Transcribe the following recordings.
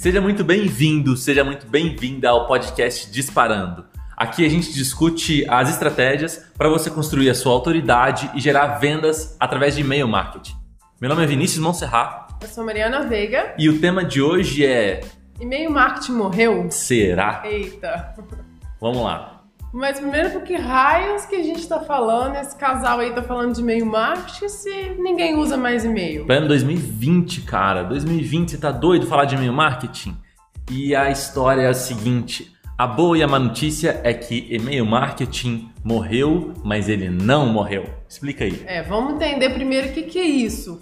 Seja muito bem-vindo, seja muito bem-vinda ao podcast Disparando. Aqui a gente discute as estratégias para você construir a sua autoridade e gerar vendas através de e-mail marketing. Meu nome é Vinícius Monserrat. Eu sou Mariana Veiga. E o tema de hoje é. E-mail marketing morreu? Será? Eita. Vamos lá. Mas primeiro, por que raios que a gente tá falando, esse casal aí tá falando de e-mail marketing se ninguém usa mais e-mail? Plano 2020, cara. 2020, você tá doido falar de e-mail marketing? E a história é a seguinte: a boa e a má notícia é que e-mail marketing morreu, mas ele não morreu. Explica aí. É, vamos entender primeiro o que, que é isso.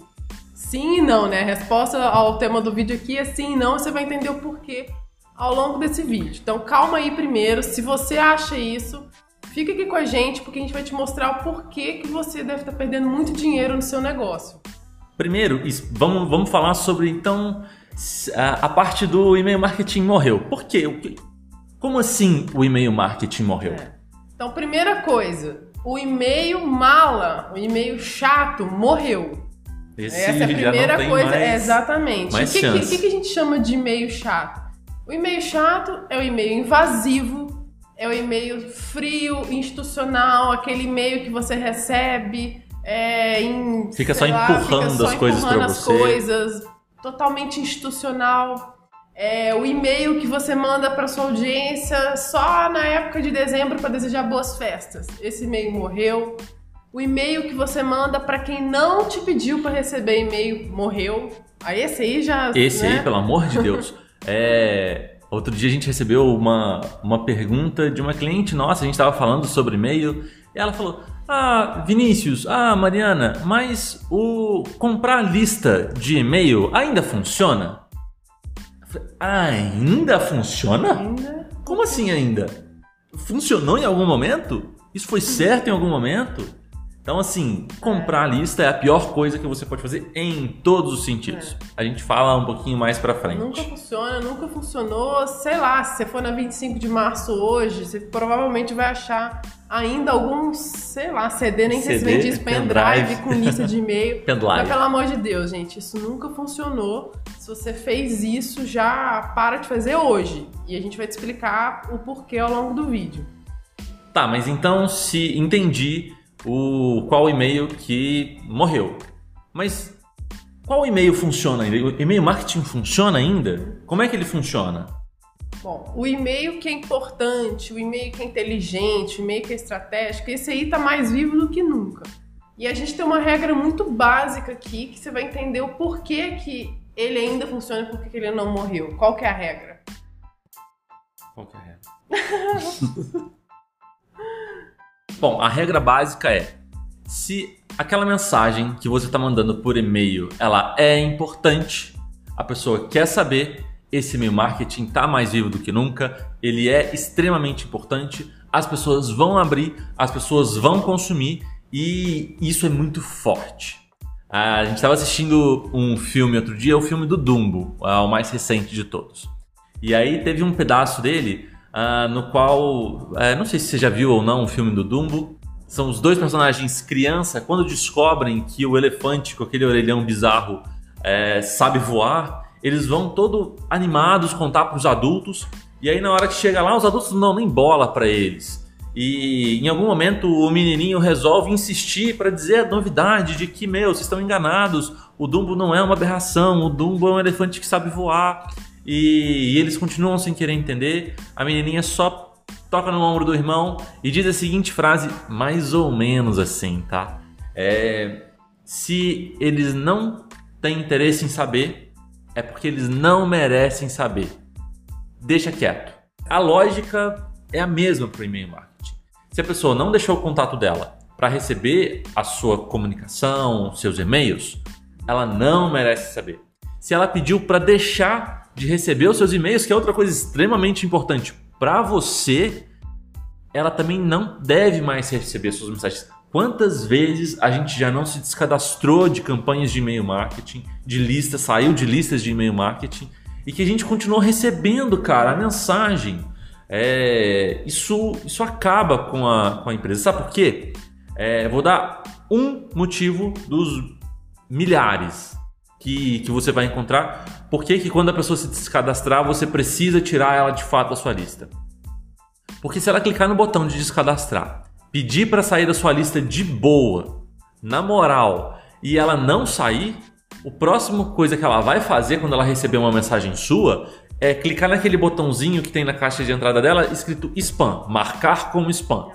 Sim e não, né? A resposta ao tema do vídeo aqui é sim e não, você vai entender o porquê ao longo desse vídeo. Então calma aí primeiro, se você acha isso, fica aqui com a gente porque a gente vai te mostrar o porquê que você deve estar perdendo muito dinheiro no seu negócio. Primeiro, vamos, vamos falar sobre então a, a parte do e-mail marketing morreu. Por quê? Como assim o e-mail marketing morreu? É. Então, primeira coisa, o e-mail mala, o e-mail chato morreu. Esse Essa é a primeira coisa, mais, é, exatamente. o que, que, que, a gente chama de e-mail chato? O e-mail chato é o e-mail invasivo, é o e-mail frio, institucional, aquele e-mail que você recebe é, em, fica só lá, empurrando fica só as coisas para você. Coisas, totalmente institucional. É, o e-mail que você manda para sua audiência só na época de dezembro para desejar boas festas. Esse e-mail morreu. O e-mail que você manda para quem não te pediu para receber e-mail morreu. Aí esse aí já. Esse né? aí, pelo amor de Deus. É, outro dia a gente recebeu uma, uma pergunta de uma cliente nossa, a gente estava falando sobre e-mail, e ela falou: Ah, Vinícius, ah, Mariana, mas o comprar lista de e-mail ainda funciona? Falei, ainda funciona? Ainda? Como assim ainda? Funcionou em algum momento? Isso foi certo em algum momento? Então, assim, comprar a lista é a pior coisa que você pode fazer em todos os sentidos. É. A gente fala um pouquinho mais pra frente. Nunca funciona, nunca funcionou. Sei lá, se você for na 25 de março hoje, você provavelmente vai achar ainda algum, sei lá, CD, nem sei se vende isso, pendrive, pendrive com lista de e-mail. pendrive. Mas pelo amor de Deus, gente, isso nunca funcionou. Se você fez isso, já para de fazer hoje. E a gente vai te explicar o porquê ao longo do vídeo. Tá, mas então se entendi o qual e-mail que morreu. Mas qual e-mail funciona ainda? O e-mail marketing funciona ainda? Como é que ele funciona? Bom, o e-mail que é importante, o e-mail que é inteligente, o e-mail que é estratégico, esse aí está mais vivo do que nunca. E a gente tem uma regra muito básica aqui que você vai entender o porquê que ele ainda funciona e por que ele não morreu. Qual que é a regra? Qual que é a regra? Bom, a regra básica é: se aquela mensagem que você está mandando por e-mail ela é importante, a pessoa quer saber, esse e-mail marketing está mais vivo do que nunca, ele é extremamente importante, as pessoas vão abrir, as pessoas vão consumir e isso é muito forte. A gente estava assistindo um filme outro dia, o filme do Dumbo, o mais recente de todos. E aí teve um pedaço dele uh, no qual, uh, não sei se você já viu ou não o filme do Dumbo, são os dois personagens criança, quando descobrem que o elefante com aquele orelhão bizarro é, sabe voar, eles vão todo animados contar para os adultos, e aí na hora que chega lá, os adultos não nem bola para eles. E em algum momento o menininho resolve insistir para dizer a novidade de que, meu, vocês estão enganados, o Dumbo não é uma aberração, o Dumbo é um elefante que sabe voar. E, e eles continuam sem querer entender. A menininha só toca no ombro do irmão e diz a seguinte frase, mais ou menos assim, tá? É, se eles não têm interesse em saber, é porque eles não merecem saber. Deixa quieto. A lógica é a mesma para o e-mail marketing. Se a pessoa não deixou o contato dela para receber a sua comunicação, seus e-mails, ela não merece saber. Se ela pediu para deixar de receber os seus e-mails, que é outra coisa extremamente importante para você, ela também não deve mais receber suas mensagens. Quantas vezes a gente já não se descadastrou de campanhas de e-mail marketing, de listas, saiu de listas de e-mail marketing e que a gente continuou recebendo, cara, a mensagem. É, isso, isso acaba com a, com a empresa. Sabe por quê? É, vou dar um motivo dos milhares que, que você vai encontrar. Por que, que quando a pessoa se descadastrar, você precisa tirar ela de fato da sua lista? Porque se ela clicar no botão de descadastrar, pedir para sair da sua lista de boa, na moral, e ela não sair, o próximo coisa que ela vai fazer quando ela receber uma mensagem sua é clicar naquele botãozinho que tem na caixa de entrada dela escrito spam, marcar como spam.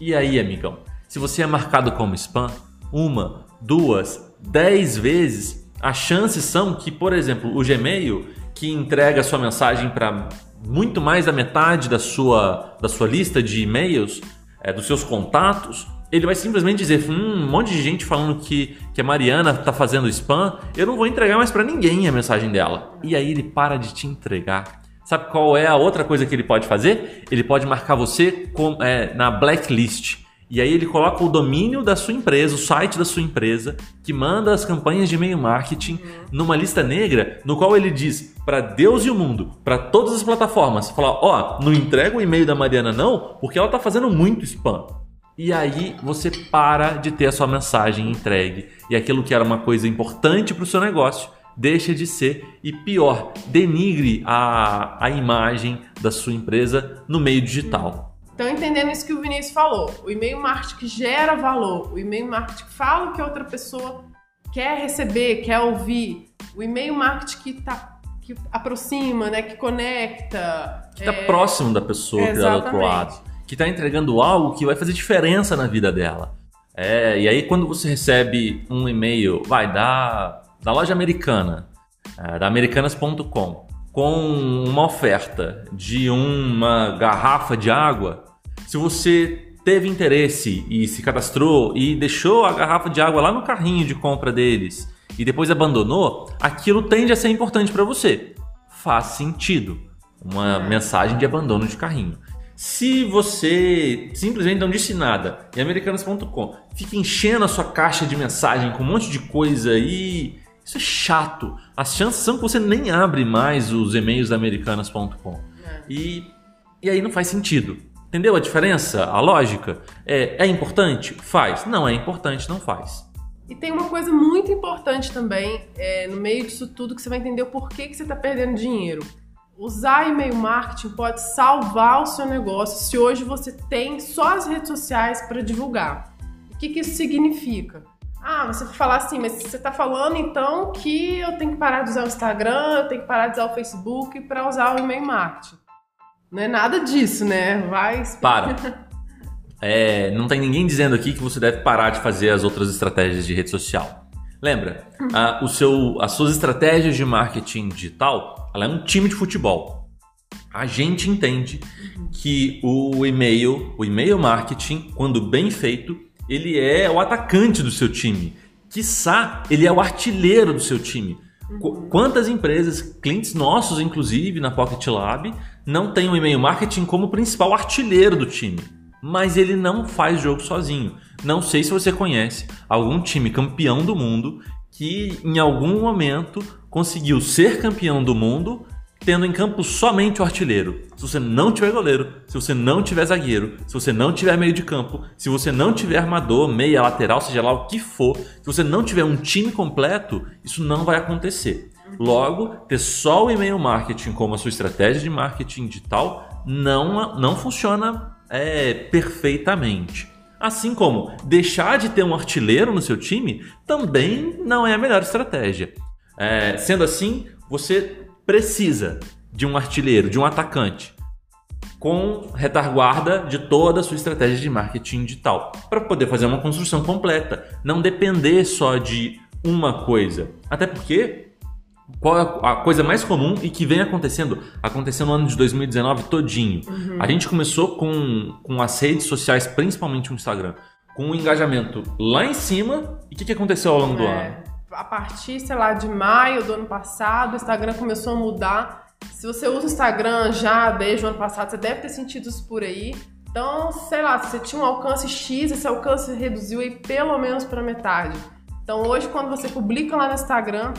E aí, amigão, se você é marcado como spam uma, duas, dez vezes, as chances são que, por exemplo, o Gmail, que entrega a sua mensagem para muito mais da metade da sua, da sua lista de e-mails, é, dos seus contatos, ele vai simplesmente dizer: hum, um monte de gente falando que, que a Mariana está fazendo spam, eu não vou entregar mais para ninguém a mensagem dela. E aí ele para de te entregar. Sabe qual é a outra coisa que ele pode fazer? Ele pode marcar você com, é, na blacklist. E aí ele coloca o domínio da sua empresa, o site da sua empresa, que manda as campanhas de e-mail marketing numa lista negra, no qual ele diz para Deus e o mundo, para todas as plataformas, falar, ó, oh, não entrega o e-mail da Mariana não, porque ela tá fazendo muito spam. E aí você para de ter a sua mensagem entregue e aquilo que era uma coisa importante para o seu negócio deixa de ser e pior, denigre a, a imagem da sua empresa no meio digital. Então, entendendo isso que o Vinícius falou, o e-mail marketing gera valor, o e-mail marketing fala o que a outra pessoa quer receber, quer ouvir, o e-mail marketing que tá que aproxima, né, que conecta, que está é... próximo da pessoa que está do outro lado, que está entregando algo que vai fazer diferença na vida dela. É, e aí quando você recebe um e-mail, vai da da loja americana, é, da americanas.com, com uma oferta de uma garrafa de água, se você teve interesse e se cadastrou e deixou a garrafa de água lá no carrinho de compra deles e depois abandonou, aquilo tende a ser importante para você. Faz sentido. Uma mensagem de abandono de carrinho. Se você simplesmente não disse nada e americanas.com fica enchendo a sua caixa de mensagem com um monte de coisa e isso é chato. As chances são que você nem abre mais os e-mails da americanas.com. É. E, e aí não faz sentido. Entendeu a diferença? A lógica? É, é importante? Faz. Não é importante, não faz. E tem uma coisa muito importante também é, no meio disso tudo que você vai entender o porquê que você está perdendo dinheiro. Usar e-mail marketing pode salvar o seu negócio se hoje você tem só as redes sociais para divulgar. O que, que isso significa? Ah, você falar assim, mas você está falando então que eu tenho que parar de usar o Instagram, eu tenho que parar de usar o Facebook para usar o e-mail marketing. Não é nada disso, né? Vai. Para. É, não tem ninguém dizendo aqui que você deve parar de fazer as outras estratégias de rede social. Lembra, a, o seu, as suas estratégias de marketing digital, ela é um time de futebol. A gente entende que o e-mail, o e-mail marketing, quando bem feito, ele é o atacante do seu time. Quiçá, ele é o artilheiro do seu time. Uhum. Quantas empresas, clientes nossos, inclusive, na Pocket Lab, não têm o e-mail marketing como principal artilheiro do time? Mas ele não faz jogo sozinho. Não sei se você conhece algum time campeão do mundo que em algum momento conseguiu ser campeão do mundo tendo em campo somente o artilheiro. Se você não tiver goleiro, se você não tiver zagueiro, se você não tiver meio de campo, se você não tiver armador, meia, lateral, seja lá o que for, se você não tiver um time completo, isso não vai acontecer. Logo, ter só o e-mail marketing como a sua estratégia de marketing digital não, não funciona é, perfeitamente. Assim como deixar de ter um artilheiro no seu time também não é a melhor estratégia. É, sendo assim, você precisa de um artilheiro, de um atacante, com retaguarda de toda a sua estratégia de marketing digital, para poder fazer uma construção completa, não depender só de uma coisa. Até porque qual é a coisa mais comum e que vem acontecendo, acontecendo no ano de 2019 todinho. Uhum. A gente começou com, com as redes sociais, principalmente o Instagram, com um engajamento lá em cima. E o que, que aconteceu ao longo é. do ano? A partir, sei lá, de maio do ano passado, o Instagram começou a mudar. Se você usa o Instagram já desde o ano passado, você deve ter sentido isso por aí. Então, sei lá, se você tinha um alcance X, esse alcance reduziu aí pelo menos para metade. Então, hoje, quando você publica lá no Instagram,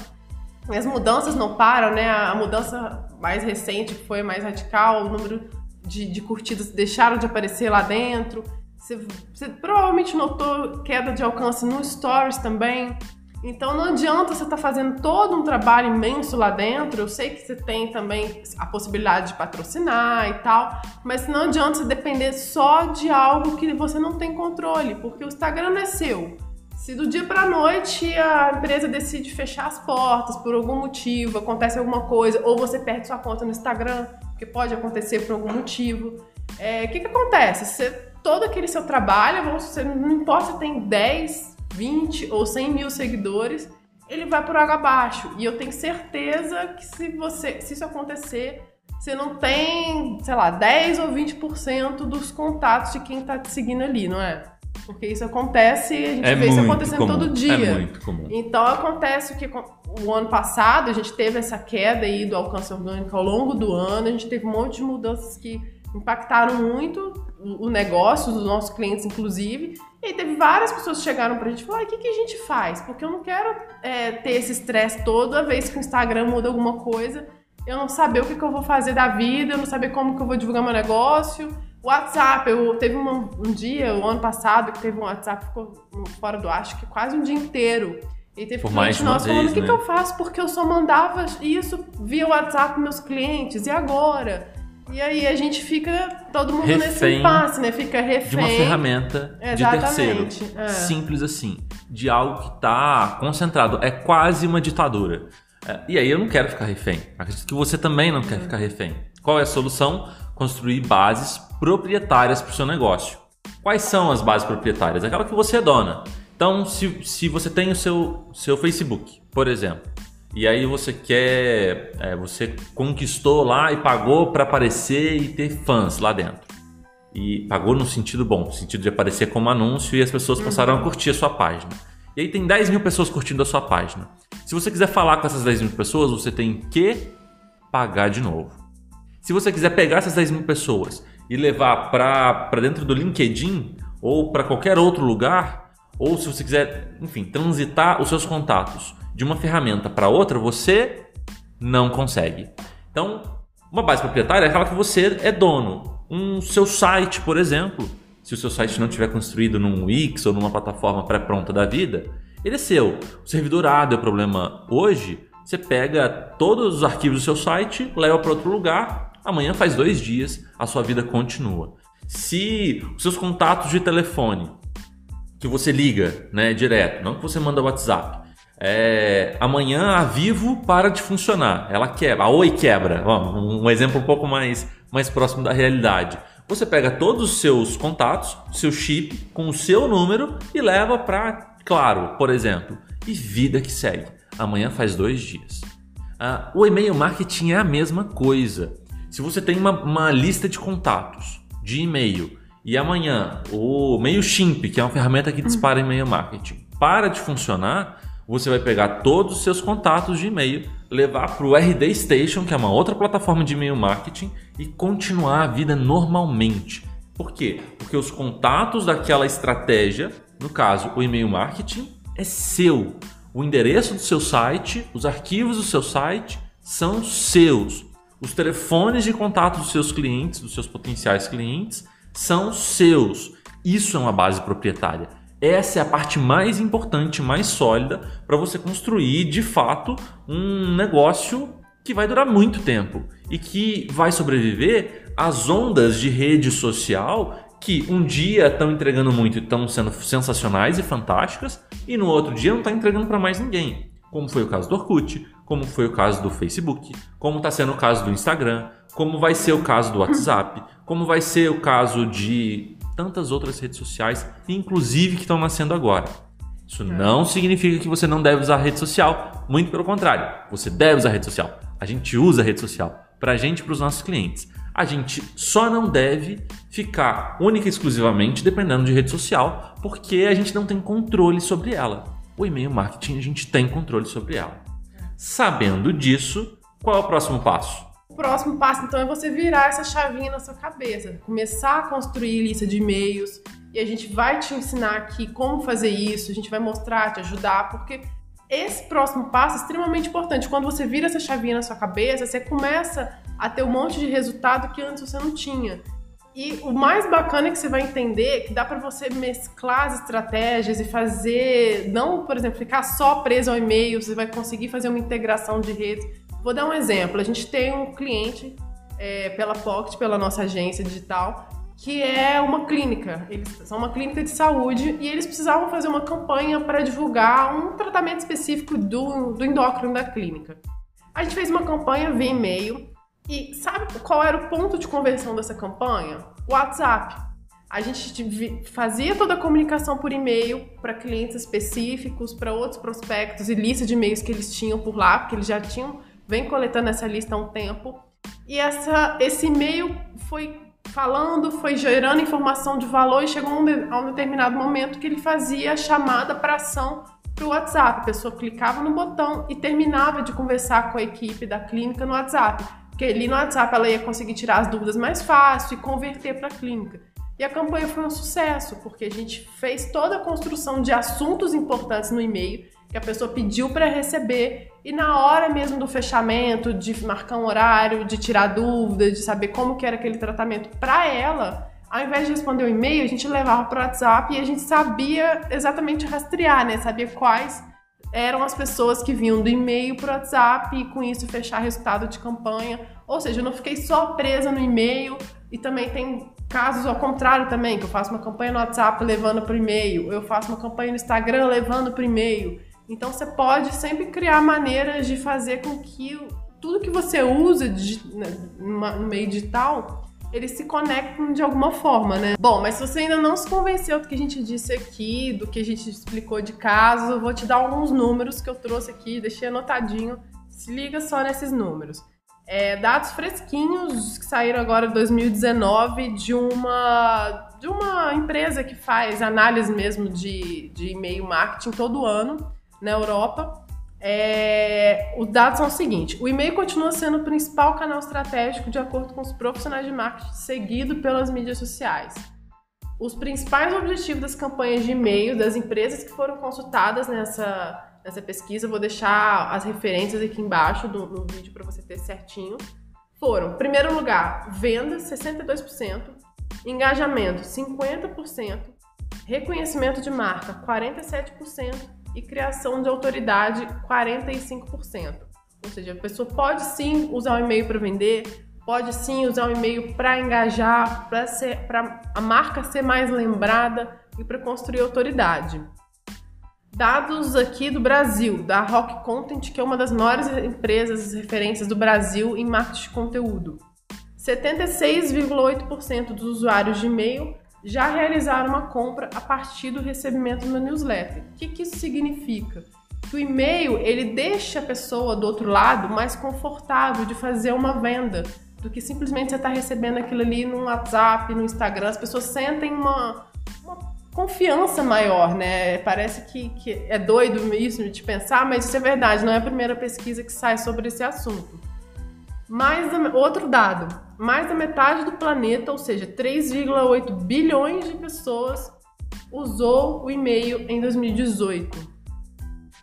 as mudanças não param, né? A mudança mais recente foi mais radical, o número de, de curtidas deixaram de aparecer lá dentro. Você, você provavelmente notou queda de alcance no Stories também. Então não adianta você estar tá fazendo todo um trabalho imenso lá dentro. Eu sei que você tem também a possibilidade de patrocinar e tal, mas não adianta você depender só de algo que você não tem controle, porque o Instagram não é seu. Se do dia para noite a empresa decide fechar as portas por algum motivo, acontece alguma coisa, ou você perde sua conta no Instagram, que pode acontecer por algum motivo, é, o é, que, que acontece? Você, todo aquele seu trabalho, você, não importa se tem 10, 20 ou 100 mil seguidores, ele vai por água abaixo. E eu tenho certeza que se, você, se isso acontecer, você não tem, sei lá, 10 ou 20% dos contatos de quem está te seguindo ali, não é? Porque isso acontece, a gente é vê isso acontecendo comum. todo dia. É muito comum. Então acontece que o ano passado a gente teve essa queda aí do alcance orgânico ao longo do ano, a gente teve um monte de mudanças que impactaram muito o negócio dos nossos clientes, inclusive. E aí teve várias pessoas que chegaram pra gente e falaram: o que, que a gente faz? Porque eu não quero é, ter esse estresse toda vez que o Instagram muda alguma coisa, eu não saber o que, que eu vou fazer da vida, eu não saber como que eu vou divulgar meu negócio. WhatsApp, eu teve um, um dia, o ano passado, que teve um WhatsApp ficou fora do ar, acho que quase um dia inteiro. E teve Por mais cliente nosso falando: o que, né? que eu faço? Porque eu só mandava isso via WhatsApp meus clientes, e agora? E aí a gente fica todo mundo refém nesse impasse, né? Fica refém. De uma ferramenta Exatamente, de terceiro. é. Simples assim. De algo que está concentrado. É quase uma ditadura. É, e aí eu não quero ficar refém. Acredito que você também não quer ficar refém. Qual é a solução? Construir bases proprietárias para o seu negócio. Quais são as bases proprietárias? Aquela que você é dona. Então, se, se você tem o seu, seu Facebook, por exemplo, e aí você quer, é, você conquistou lá e pagou para aparecer e ter fãs lá dentro. E pagou no sentido bom, no sentido de aparecer como anúncio e as pessoas passaram a curtir a sua página. E aí tem 10 mil pessoas curtindo a sua página. Se você quiser falar com essas 10 mil pessoas, você tem que pagar de novo. Se você quiser pegar essas 10 mil pessoas e levar para dentro do LinkedIn ou para qualquer outro lugar, ou se você quiser, enfim, transitar os seus contatos de uma ferramenta para outra, você não consegue. Então, uma base proprietária é aquela que você é dono. Um seu site, por exemplo, se o seu site não estiver construído num Wix ou numa plataforma pré-pronta da vida, ele é seu. O servidor A deu problema hoje, você pega todos os arquivos do seu site, leva para outro lugar, amanhã faz dois dias, a sua vida continua. Se os seus contatos de telefone que você liga, né, direto, não que você manda WhatsApp, é, amanhã a Vivo para de funcionar, ela quebra, a Oi quebra, um exemplo um pouco mais, mais próximo da realidade. Você pega todos os seus contatos, seu chip com o seu número e leva para Claro, por exemplo, e vida que segue. Amanhã faz dois dias. Ah, o e-mail marketing é a mesma coisa. Se você tem uma, uma lista de contatos de e-mail e amanhã o MailChimp, que é uma ferramenta que dispara e-mail marketing, para de funcionar, você vai pegar todos os seus contatos de e-mail, levar para o RD Station, que é uma outra plataforma de e-mail marketing, e continuar a vida normalmente. Por quê? Porque os contatos daquela estratégia, no caso o e-mail marketing, é seu. O endereço do seu site, os arquivos do seu site são seus. Os telefones de contato dos seus clientes, dos seus potenciais clientes, são seus. Isso é uma base proprietária. Essa é a parte mais importante, mais sólida para você construir de fato um negócio que vai durar muito tempo e que vai sobreviver às ondas de rede social que um dia estão entregando muito e estão sendo sensacionais e fantásticas e no outro dia não está entregando para mais ninguém. Como foi o caso do Orkut, como foi o caso do Facebook, como está sendo o caso do Instagram, como vai ser o caso do WhatsApp, como vai ser o caso de tantas outras redes sociais, inclusive que estão nascendo agora. Isso não significa que você não deve usar rede social, muito pelo contrário, você deve usar rede social. A gente usa rede social para a gente e para os nossos clientes. A gente só não deve ficar única e exclusivamente dependendo de rede social, porque a gente não tem controle sobre ela. O e-mail marketing a gente tem controle sobre ela. Sabendo disso, qual é o próximo passo? O próximo passo, então, é você virar essa chavinha na sua cabeça, começar a construir lista de e-mails, e a gente vai te ensinar aqui como fazer isso, a gente vai mostrar, te ajudar, porque esse próximo passo é extremamente importante. Quando você vira essa chavinha na sua cabeça, você começa a ter um monte de resultado que antes você não tinha. E o mais bacana é que você vai entender que dá para você mesclar as estratégias e fazer, não, por exemplo, ficar só preso ao e-mail, você vai conseguir fazer uma integração de redes. Vou dar um exemplo. A gente tem um cliente é, pela Pocket, pela nossa agência digital, que é uma clínica. Eles são uma clínica de saúde e eles precisavam fazer uma campanha para divulgar um tratamento específico do, do endócrino da clínica. A gente fez uma campanha via e-mail e sabe qual era o ponto de conversão dessa campanha? WhatsApp. A gente fazia toda a comunicação por e-mail para clientes específicos, para outros prospectos e lista de e-mails que eles tinham por lá, porque eles já tinham, vem coletando essa lista há um tempo. E essa, esse e-mail foi falando, foi gerando informação de valor e chegou a um, a um determinado momento que ele fazia a chamada para ação para o WhatsApp. A pessoa clicava no botão e terminava de conversar com a equipe da clínica no WhatsApp. Porque ali no WhatsApp ela ia conseguir tirar as dúvidas mais fácil e converter para a clínica. E a campanha foi um sucesso, porque a gente fez toda a construção de assuntos importantes no e-mail que a pessoa pediu para receber e na hora mesmo do fechamento, de marcar um horário, de tirar dúvidas, de saber como que era aquele tratamento para ela, ao invés de responder o e-mail, a gente levava para o WhatsApp e a gente sabia exatamente rastrear, né? Sabia quais eram as pessoas que vinham do e-mail para o WhatsApp e com isso fechar resultado de campanha. Ou seja, eu não fiquei só presa no e-mail e também tem casos ao contrário também, que eu faço uma campanha no WhatsApp levando para o e-mail, eu faço uma campanha no Instagram levando para o e-mail. Então você pode sempre criar maneiras de fazer com que tudo que você usa de, né, no meio digital eles se conectam de alguma forma, né? Bom, mas se você ainda não se convenceu do que a gente disse aqui, do que a gente explicou de casos, eu vou te dar alguns números que eu trouxe aqui, deixei anotadinho. Se liga só nesses números. É, dados fresquinhos que saíram agora em 2019 de uma, de uma empresa que faz análise mesmo de, de e-mail marketing todo ano na Europa. É, os dados são os seguintes: o e-mail continua sendo o principal canal estratégico de acordo com os profissionais de marketing, seguido pelas mídias sociais. Os principais objetivos das campanhas de e-mail das empresas que foram consultadas nessa, nessa pesquisa, vou deixar as referências aqui embaixo do, vídeo para você ter certinho. Foram, primeiro lugar, venda 62%, engajamento 50%, reconhecimento de marca 47%, e criação de autoridade 45%. Ou seja, a pessoa pode sim usar o e-mail para vender, pode sim usar o e-mail para engajar, para a marca ser mais lembrada e para construir autoridade. Dados aqui do Brasil, da Rock Content, que é uma das maiores empresas referências do Brasil em marketing de conteúdo. 76,8% dos usuários de e-mail já realizaram uma compra a partir do recebimento do newsletter. O que, que isso significa? Que o e-mail ele deixa a pessoa do outro lado mais confortável de fazer uma venda do que simplesmente você estar tá recebendo aquilo ali no WhatsApp, no Instagram. As pessoas sentem uma, uma confiança maior, né? Parece que, que é doido isso de pensar, mas isso é verdade. Não é a primeira pesquisa que sai sobre esse assunto. Mais outro dado, mais da metade do planeta, ou seja, 3,8 bilhões de pessoas usou o e-mail em 2018.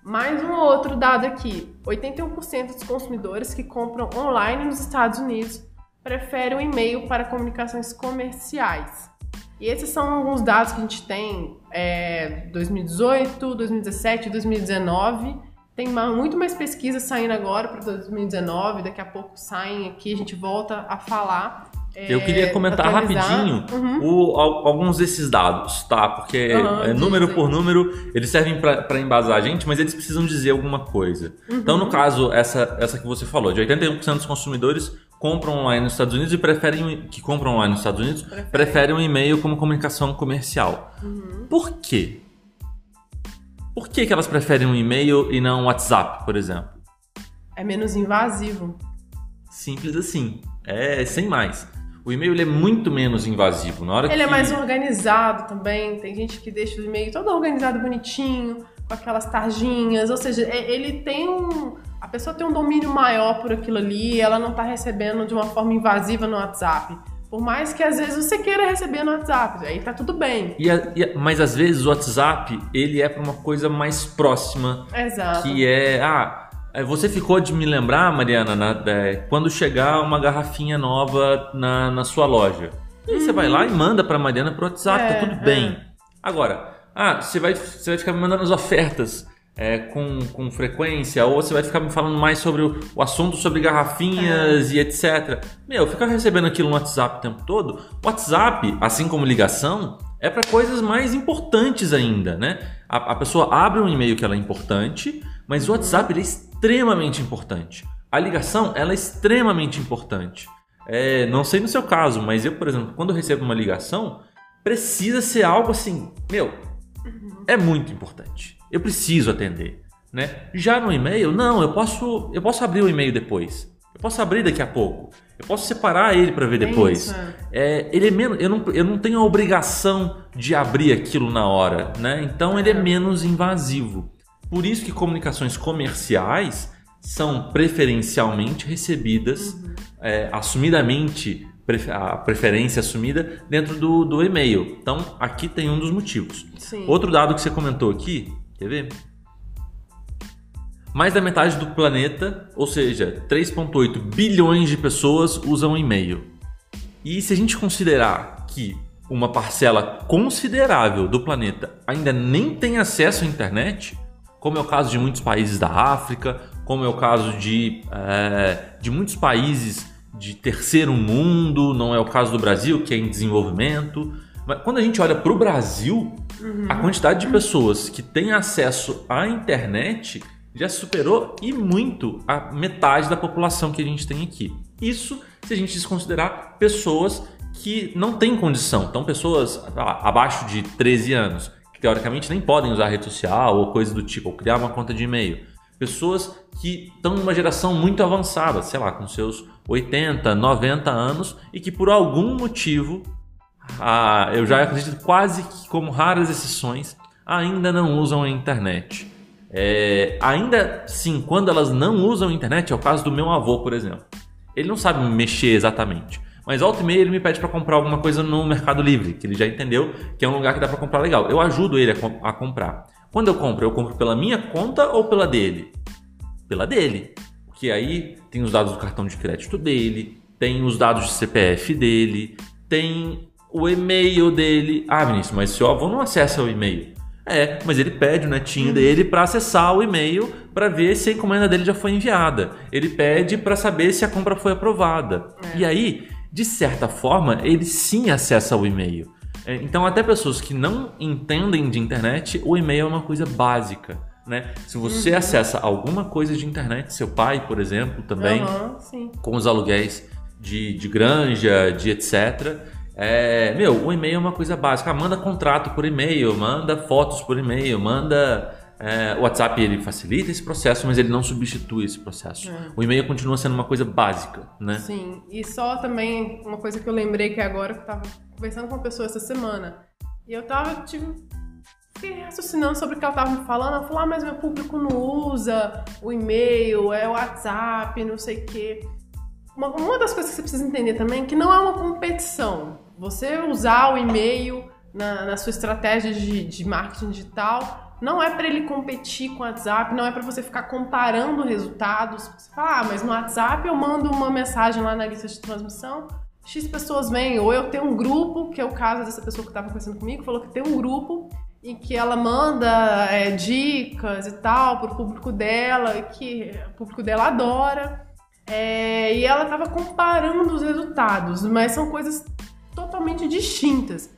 Mais um outro dado aqui: 81% dos consumidores que compram online nos Estados Unidos preferem o e-mail para comunicações comerciais. E esses são alguns dados que a gente tem é, 2018, 2017, 2019 tem muito mais pesquisas saindo agora para 2019, daqui a pouco saem aqui, a gente volta a falar. É, Eu queria comentar atualizar. rapidinho uhum. o, alguns desses dados, tá? Porque uhum, é, número por número eles servem para embasar a gente, mas eles precisam dizer alguma coisa. Uhum. Então, no caso, essa, essa que você falou, de 81% dos consumidores compram online nos Estados Unidos e preferem que compram online nos Estados Unidos preferem, preferem um e-mail como comunicação comercial. Uhum. Por quê? Por que, que elas preferem um e-mail e não um WhatsApp, por exemplo? É menos invasivo. Simples assim. É sem mais. O e-mail ele é muito menos invasivo. Na hora ele é que... é mais organizado também. Tem gente que deixa o e-mail todo organizado, bonitinho, com aquelas tarjinhas. Ou seja, é, ele tem um. A pessoa tem um domínio maior por aquilo ali, ela não está recebendo de uma forma invasiva no WhatsApp. Por mais que às vezes você queira receber no WhatsApp, aí tá tudo bem. E a, e a, mas às vezes o WhatsApp, ele é para uma coisa mais próxima. Exato. Que é, ah, é, você ficou de me lembrar, Mariana, na, é, quando chegar uma garrafinha nova na, na sua loja. E aí você vai lá e manda pra Mariana pro WhatsApp, É, tá tudo é. bem. Agora, ah, você vai, você vai ficar me mandando as ofertas é, com, com frequência, ou você vai ficar me falando mais sobre o, o assunto sobre garrafinhas e etc. Meu, ficar recebendo aquilo no WhatsApp o tempo todo. WhatsApp, assim como ligação, é para coisas mais importantes ainda, né? A, a pessoa abre um e-mail que ela é importante, mas o WhatsApp ele é extremamente importante. A ligação, ela é extremamente importante. É, não sei no seu caso, mas eu, por exemplo, quando eu recebo uma ligação, precisa ser algo assim, meu, é muito importante. Eu preciso atender, né? Já no e-mail, não, eu posso, eu posso abrir o e-mail depois. Eu posso abrir daqui a pouco. Eu posso separar ele para ver Tem depois. é. É, ele é menos, eu não, eu não tenho a obrigação de abrir aquilo na hora, né? Então ele é menos invasivo. Por isso que comunicações comerciais são preferencialmente recebidas, é, assumidamente, a preferência assumida dentro do, do e-mail. Então aqui tem um dos motivos. Sim. Outro dado que você comentou aqui, quer ver? Mais da metade do planeta, ou seja, 3,8 bilhões de pessoas usam e-mail. E se a gente considerar que uma parcela considerável do planeta ainda nem tem acesso à internet, como é o caso de muitos países da África, como é o caso de, eh, de muitos países de terceiro mundo, não é o caso do Brasil, que é em desenvolvimento. Mas quando a gente olha para o Brasil, a quantidade de pessoas que têm acesso à internet já superou e muito a metade da população que a gente tem aqui. Isso se a gente desconsiderar pessoas que não têm condição. Então, pessoas lá, abaixo de 13 anos, que teoricamente nem podem usar rede social ou coisa do tipo, ou criar uma conta de e-mail. Pessoas que estão numa geração muito avançada, sei lá, com seus 80, 90 anos e que por algum motivo ah, eu já acredito quase que como raras exceções, ainda não usam a internet. É, ainda sim, quando elas não usam a internet, é o caso do meu avô, por exemplo. Ele não sabe mexer exatamente, mas volta e meia ele me pede para comprar alguma coisa no Mercado Livre, que ele já entendeu que é um lugar que dá para comprar legal. Eu ajudo ele a, com- a comprar. Quando eu compro, eu compro pela minha conta ou pela dele? Pela dele. Que aí tem os dados do cartão de crédito dele, tem os dados de CPF dele, tem o e-mail dele. Ah, Vinícius, mas seu avô não acessa o e-mail. É, mas ele pede o netinho dele para acessar o e-mail para ver se a encomenda dele já foi enviada. Ele pede para saber se a compra foi aprovada. E aí, de certa forma, ele sim acessa o e-mail. É, Então, até pessoas que não entendem de internet, o e-mail é uma coisa básica. Né? Se você acessa alguma coisa de internet, seu pai, por exemplo, também, sim. com os aluguéis de, de granja, de etc. É, meu, o e-mail é uma coisa básica. Ah, manda contrato por e-mail, manda fotos por e-mail, manda. é, o WhatsApp ele facilita esse processo, mas ele não substitui esse processo. É. O e-mail continua sendo uma coisa básica, né? Sim, e só também uma coisa que eu lembrei que agora que eu tava conversando com uma pessoa essa semana. E eu tava, tive. Fiquei raciocinando sobre o que ela tava me falando. Ela falou, ah, mas meu público não usa o e-mail, é o WhatsApp, não sei o quê. Uma, uma das coisas que você precisa entender também é que não é uma competição. Você usar o e-mail na, na sua estratégia de, de marketing digital não é para ele competir com o WhatsApp, não é para você ficar comparando resultados. Você fala, ah, mas no WhatsApp eu mando uma mensagem lá na lista de transmissão, X pessoas vêm, ou eu tenho um grupo, que é o caso dessa pessoa que estava conversando comigo, falou que tem um grupo em que ela manda é, dicas e tal pro público dela, que o público dela adora. É, e ela estava comparando os resultados, mas são coisas totalmente distintas.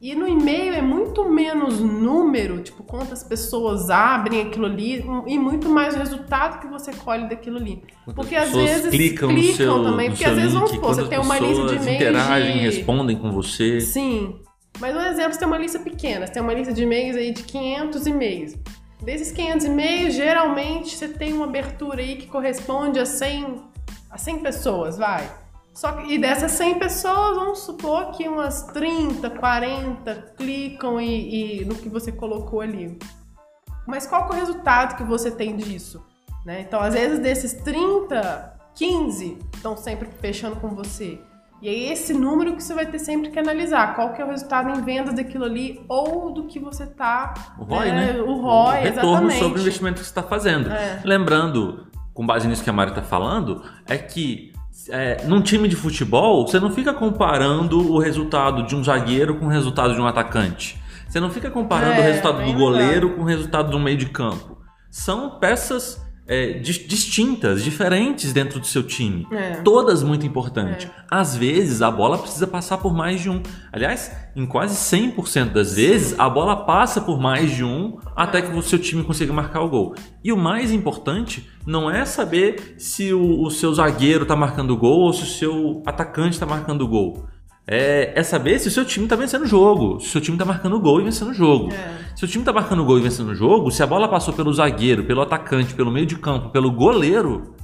E no e-mail é muito menos número, tipo, quantas pessoas abrem aquilo ali, e muito mais o resultado que você colhe daquilo ali. Quantas Porque às vezes clicam, no seu, também, porque às vezes vamos supor, você tem uma lista de e-mails interagem, de... respondem com você. Sim. Mas um exemplo, você tem uma lista pequena, você tem uma lista de e-mails aí de 500 e-mails. Desses 500 e-mails, geralmente você tem uma abertura aí que corresponde a 100, a 100 pessoas, vai. Só que, e dessas 100 pessoas, vamos supor que umas 30, 40 clicam e, e no que você colocou ali. Mas qual é o resultado que você tem disso? Né? Então, às vezes, desses 30, 15 estão sempre fechando com você. E é esse número que você vai ter sempre que analisar. Qual que é o resultado em vendas daquilo ali ou do que você tá... O ROI, né? O ROI, o retorno exatamente. sobre o investimento que você está fazendo. É. Lembrando, com base nisso que a Mari está falando, é que é, num time de futebol, você não fica comparando o resultado de um zagueiro com o resultado de um atacante. Você não fica comparando É, o resultado do goleiro com o resultado do meio de campo. São peças é, dis- distintas, diferentes dentro do seu time. É. Todas muito importantes. Às vezes a bola precisa passar por mais de um. Aliás, em quase 100% das vezes a bola passa por mais de um até que o seu time consiga marcar o gol. E o mais importante não é saber se o, o seu zagueiro está marcando o gol ou se o seu atacante está marcando o gol. É, é saber se o seu time está vencendo o jogo, se o seu time está marcando gol e vencendo o jogo. É. Se o time tá marcando gol e vencendo o jogo, se a bola passou pelo zagueiro, pelo atacante, pelo meio de campo, pelo goleiro,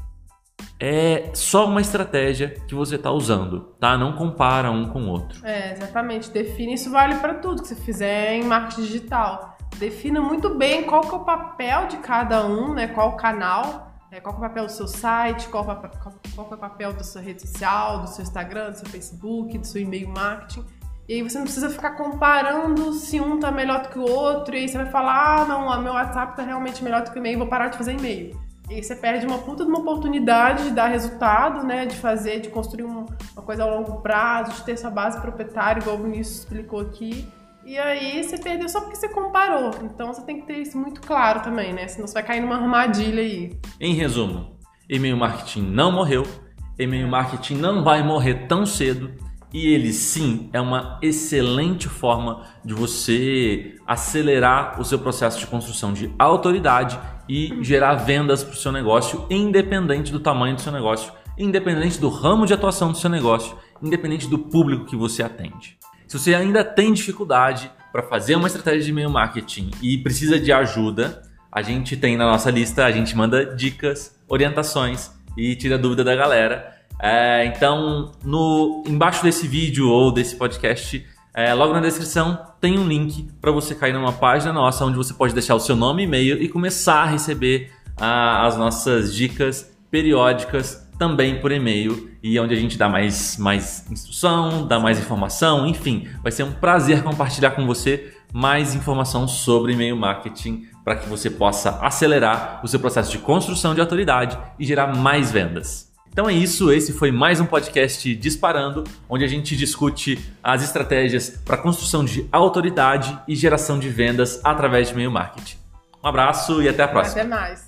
é só uma estratégia que você tá usando, tá? Não compara um com o outro. É, exatamente. Define isso vale para tudo que você fizer em marketing digital. Defina muito bem qual que é o papel de cada um, né? Qual o canal, né? qual é o papel do seu site, qual, qual, é o papel da sua rede social, do seu Instagram, do seu Facebook, do seu e-mail marketing. E aí você não precisa ficar comparando se um tá melhor do que o outro, e aí você vai falar, ah, não, meu WhatsApp tá realmente melhor do que o e-mail, vou parar de fazer e-mail. E aí você perde uma puta de uma oportunidade de dar resultado, né? De fazer, de construir um- uma coisa a longo prazo, de ter essa base proprietária, igual o Vinícius explicou aqui. E aí você perdeu só porque você comparou. Então você tem que ter isso muito claro também, né? Senão você vai cair numa armadilha aí. Em resumo, e-mail marketing não morreu, e-mail marketing não vai morrer tão cedo e ele sim é uma excelente forma de você acelerar o seu processo de construção de autoridade e gerar vendas para o seu negócio, independente do tamanho do seu negócio, independente do ramo de atuação do seu negócio, independente do público que você atende. Se você ainda tem dificuldade para fazer uma estratégia de e-mail marketing e precisa de ajuda, a gente tem na nossa lista, a gente manda dicas, orientações e tira dúvida da galera. É, então, no embaixo desse vídeo ou desse podcast, é, logo na descrição tem um link para você cair numa página nossa onde você pode deixar o seu nome e e-mail e começar a receber ah, as nossas dicas periódicas também por e-mail e onde a gente dá mais, mais instrução, dá mais informação, enfim, vai ser um prazer compartilhar com você mais informação sobre e-mail marketing para que você possa acelerar o seu processo de construção de autoridade e gerar mais vendas. Então é isso, esse foi mais um podcast Disparando, onde a gente discute as estratégias para construção de autoridade e geração de vendas através de e-mail marketing. Um abraço e até a próxima. Até mais.